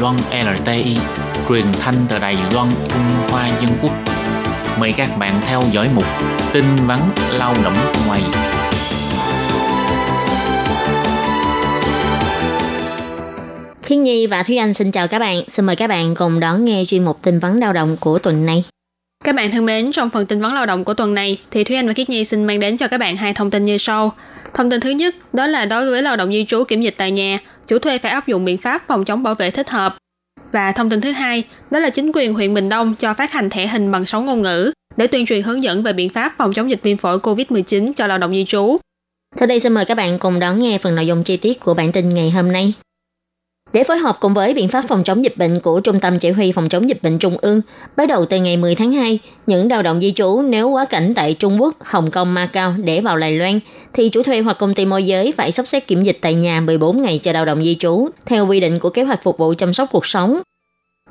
Loan LTI, truyền thanh từ Đài Loan, Trung Hoa Dân Quốc. Mời các bạn theo dõi mục tin vắn lao động ngoài. Khiến Nhi và Thúy Anh xin chào các bạn. Xin mời các bạn cùng đón nghe chuyên mục tin vắn lao động của tuần này. Các bạn thân mến, trong phần tin vấn lao động của tuần này thì Thúy Anh và Khiết Nhi xin mang đến cho các bạn hai thông tin như sau. Thông tin thứ nhất, đó là đối với lao động di trú kiểm dịch tại nhà, chủ thuê phải áp dụng biện pháp phòng chống bảo vệ thích hợp. Và thông tin thứ hai, đó là chính quyền huyện Bình Đông cho phát hành thẻ hình bằng 6 ngôn ngữ để tuyên truyền hướng dẫn về biện pháp phòng chống dịch viêm phổi COVID-19 cho lao động di trú. Sau đây xin mời các bạn cùng đón nghe phần nội dung chi tiết của bản tin ngày hôm nay. Để phối hợp cùng với biện pháp phòng chống dịch bệnh của Trung tâm Chỉ huy Phòng chống dịch bệnh Trung ương, bắt đầu từ ngày 10 tháng 2, những lao động di trú nếu quá cảnh tại Trung Quốc, Hồng Kông, Macau để vào Đài Loan, thì chủ thuê hoặc công ty môi giới phải sắp xếp kiểm dịch tại nhà 14 ngày cho lao động di trú, theo quy định của kế hoạch phục vụ chăm sóc cuộc sống.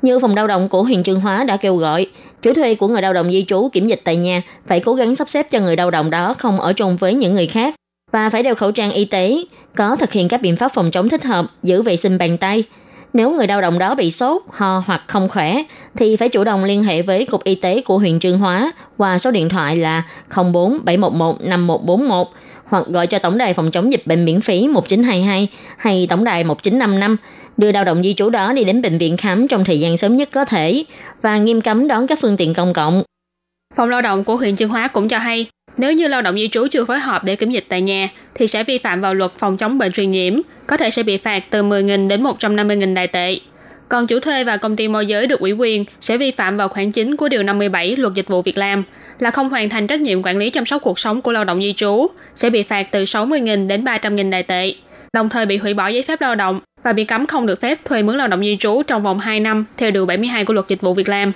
Như phòng lao động của huyện Trương Hóa đã kêu gọi, chủ thuê của người lao động di trú kiểm dịch tại nhà phải cố gắng sắp xếp cho người lao động đó không ở chung với những người khác và phải đeo khẩu trang y tế, có thực hiện các biện pháp phòng chống thích hợp, giữ vệ sinh bàn tay. Nếu người lao động đó bị sốt, ho hoặc không khỏe, thì phải chủ động liên hệ với Cục Y tế của huyện Trương Hóa qua số điện thoại là 04 711 5141 hoặc gọi cho Tổng đài phòng chống dịch bệnh miễn phí 1922 hay Tổng đài 1955 đưa lao động di trú đó đi đến bệnh viện khám trong thời gian sớm nhất có thể và nghiêm cấm đón các phương tiện công cộng. Phòng lao động của huyện Trương Hóa cũng cho hay, nếu như lao động di trú chưa phối hợp để kiểm dịch tại nhà, thì sẽ vi phạm vào luật phòng chống bệnh truyền nhiễm, có thể sẽ bị phạt từ 10.000 đến 150.000 đài tệ. Còn chủ thuê và công ty môi giới được ủy quyền sẽ vi phạm vào khoản chính của Điều 57 Luật Dịch vụ Việc làm là không hoàn thành trách nhiệm quản lý chăm sóc cuộc sống của lao động di trú, sẽ bị phạt từ 60.000 đến 300.000 đài tệ, đồng thời bị hủy bỏ giấy phép lao động và bị cấm không được phép thuê mướn lao động di trú trong vòng 2 năm theo Điều 72 của Luật Dịch vụ Việc làm.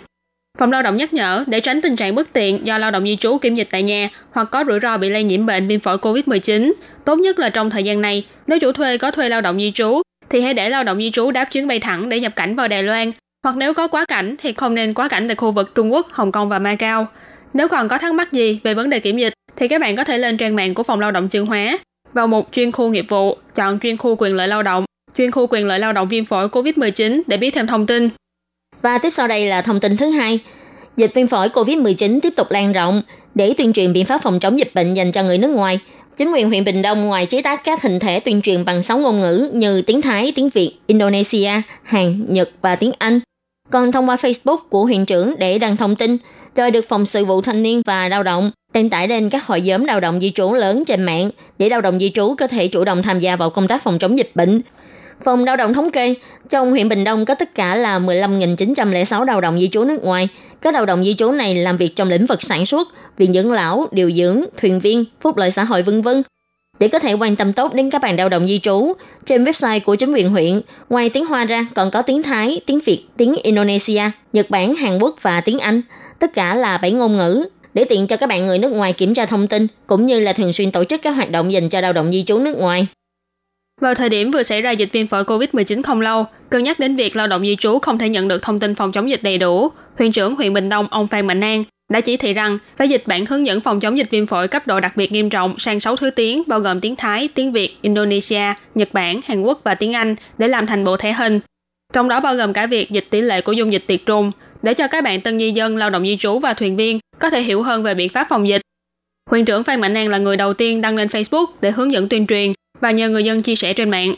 Phòng lao động nhắc nhở để tránh tình trạng bất tiện do lao động di trú kiểm dịch tại nhà hoặc có rủi ro bị lây nhiễm bệnh viêm phổi COVID-19. Tốt nhất là trong thời gian này, nếu chủ thuê có thuê lao động di trú, thì hãy để lao động di trú đáp chuyến bay thẳng để nhập cảnh vào Đài Loan. Hoặc nếu có quá cảnh thì không nên quá cảnh tại khu vực Trung Quốc, Hồng Kông và Macau. Nếu còn có thắc mắc gì về vấn đề kiểm dịch, thì các bạn có thể lên trang mạng của Phòng Lao động Trường Hóa, vào một chuyên khu nghiệp vụ, chọn chuyên khu quyền lợi lao động, chuyên khu quyền lợi lao động viêm phổi COVID-19 để biết thêm thông tin. Và tiếp sau đây là thông tin thứ hai. Dịch viêm phổi COVID-19 tiếp tục lan rộng. Để tuyên truyền biện pháp phòng chống dịch bệnh dành cho người nước ngoài, chính quyền huyện Bình Đông ngoài chế tác các hình thể tuyên truyền bằng 6 ngôn ngữ như tiếng Thái, tiếng Việt, Indonesia, Hàn, Nhật và tiếng Anh, còn thông qua Facebook của huyện trưởng để đăng thông tin, rồi được phòng sự vụ thanh niên và lao động đăng tải lên các hội nhóm lao động di trú lớn trên mạng để lao động di trú có thể chủ động tham gia vào công tác phòng chống dịch bệnh Phòng lao động thống kê, trong huyện Bình Đông có tất cả là 15.906 lao động di trú nước ngoài. Các lao động di trú này làm việc trong lĩnh vực sản xuất, viện dưỡng lão, điều dưỡng, thuyền viên, phúc lợi xã hội v.v. Để có thể quan tâm tốt đến các bạn lao động di trú, trên website của chính quyền huyện, ngoài tiếng Hoa ra còn có tiếng Thái, tiếng Việt, tiếng Indonesia, Nhật Bản, Hàn Quốc và tiếng Anh. Tất cả là 7 ngôn ngữ để tiện cho các bạn người nước ngoài kiểm tra thông tin cũng như là thường xuyên tổ chức các hoạt động dành cho lao động di trú nước ngoài. Vào thời điểm vừa xảy ra dịch viêm phổi COVID-19 không lâu, cân nhắc đến việc lao động di trú không thể nhận được thông tin phòng chống dịch đầy đủ, huyện trưởng huyện Bình Đông ông Phan Mạnh An đã chỉ thị rằng phải dịch bản hướng dẫn phòng chống dịch viêm phổi cấp độ đặc biệt nghiêm trọng sang 6 thứ tiếng bao gồm tiếng Thái, tiếng Việt, Indonesia, Nhật Bản, Hàn Quốc và tiếng Anh để làm thành bộ thể hình. Trong đó bao gồm cả việc dịch tỷ lệ của dung dịch tiệt trùng để cho các bạn tân di dân, lao động di trú và thuyền viên có thể hiểu hơn về biện pháp phòng dịch. Huyện trưởng Phan Mạnh An là người đầu tiên đăng lên Facebook để hướng dẫn tuyên truyền và nhờ người dân chia sẻ trên mạng.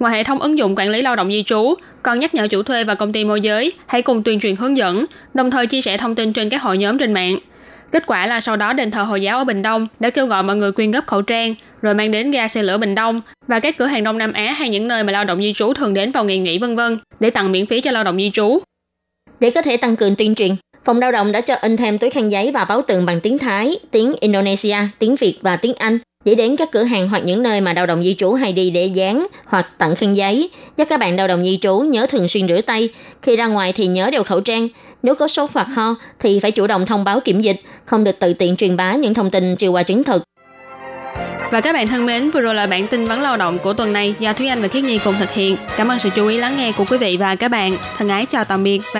Ngoài hệ thống ứng dụng quản lý lao động di trú, còn nhắc nhở chủ thuê và công ty môi giới hãy cùng tuyên truyền hướng dẫn, đồng thời chia sẻ thông tin trên các hội nhóm trên mạng. Kết quả là sau đó đền thờ Hồi giáo ở Bình Đông đã kêu gọi mọi người quyên góp khẩu trang, rồi mang đến ga xe lửa Bình Đông và các cửa hàng Đông Nam Á hay những nơi mà lao động di trú thường đến vào ngày nghỉ vân vân để tặng miễn phí cho lao động di trú. Để có thể tăng cường tuyên truyền, Phòng lao động đã cho in thêm túi khăn giấy và báo tường bằng tiếng Thái, tiếng Indonesia, tiếng Việt và tiếng Anh để đến các cửa hàng hoặc những nơi mà lao đồng di trú hay đi để dán hoặc tặng khăn giấy. Nhắc các bạn lao đồng di trú nhớ thường xuyên rửa tay. Khi ra ngoài thì nhớ đeo khẩu trang. Nếu có sốt hoặc ho thì phải chủ động thông báo kiểm dịch, không được tự tiện truyền bá những thông tin chưa qua chứng thực. Và các bạn thân mến, vừa rồi là bản tin vấn lao động của tuần này do Thúy Anh và Khiết Nhi cùng thực hiện. Cảm ơn sự chú ý lắng nghe của quý vị và các bạn. Thân ái chào tạm biệt.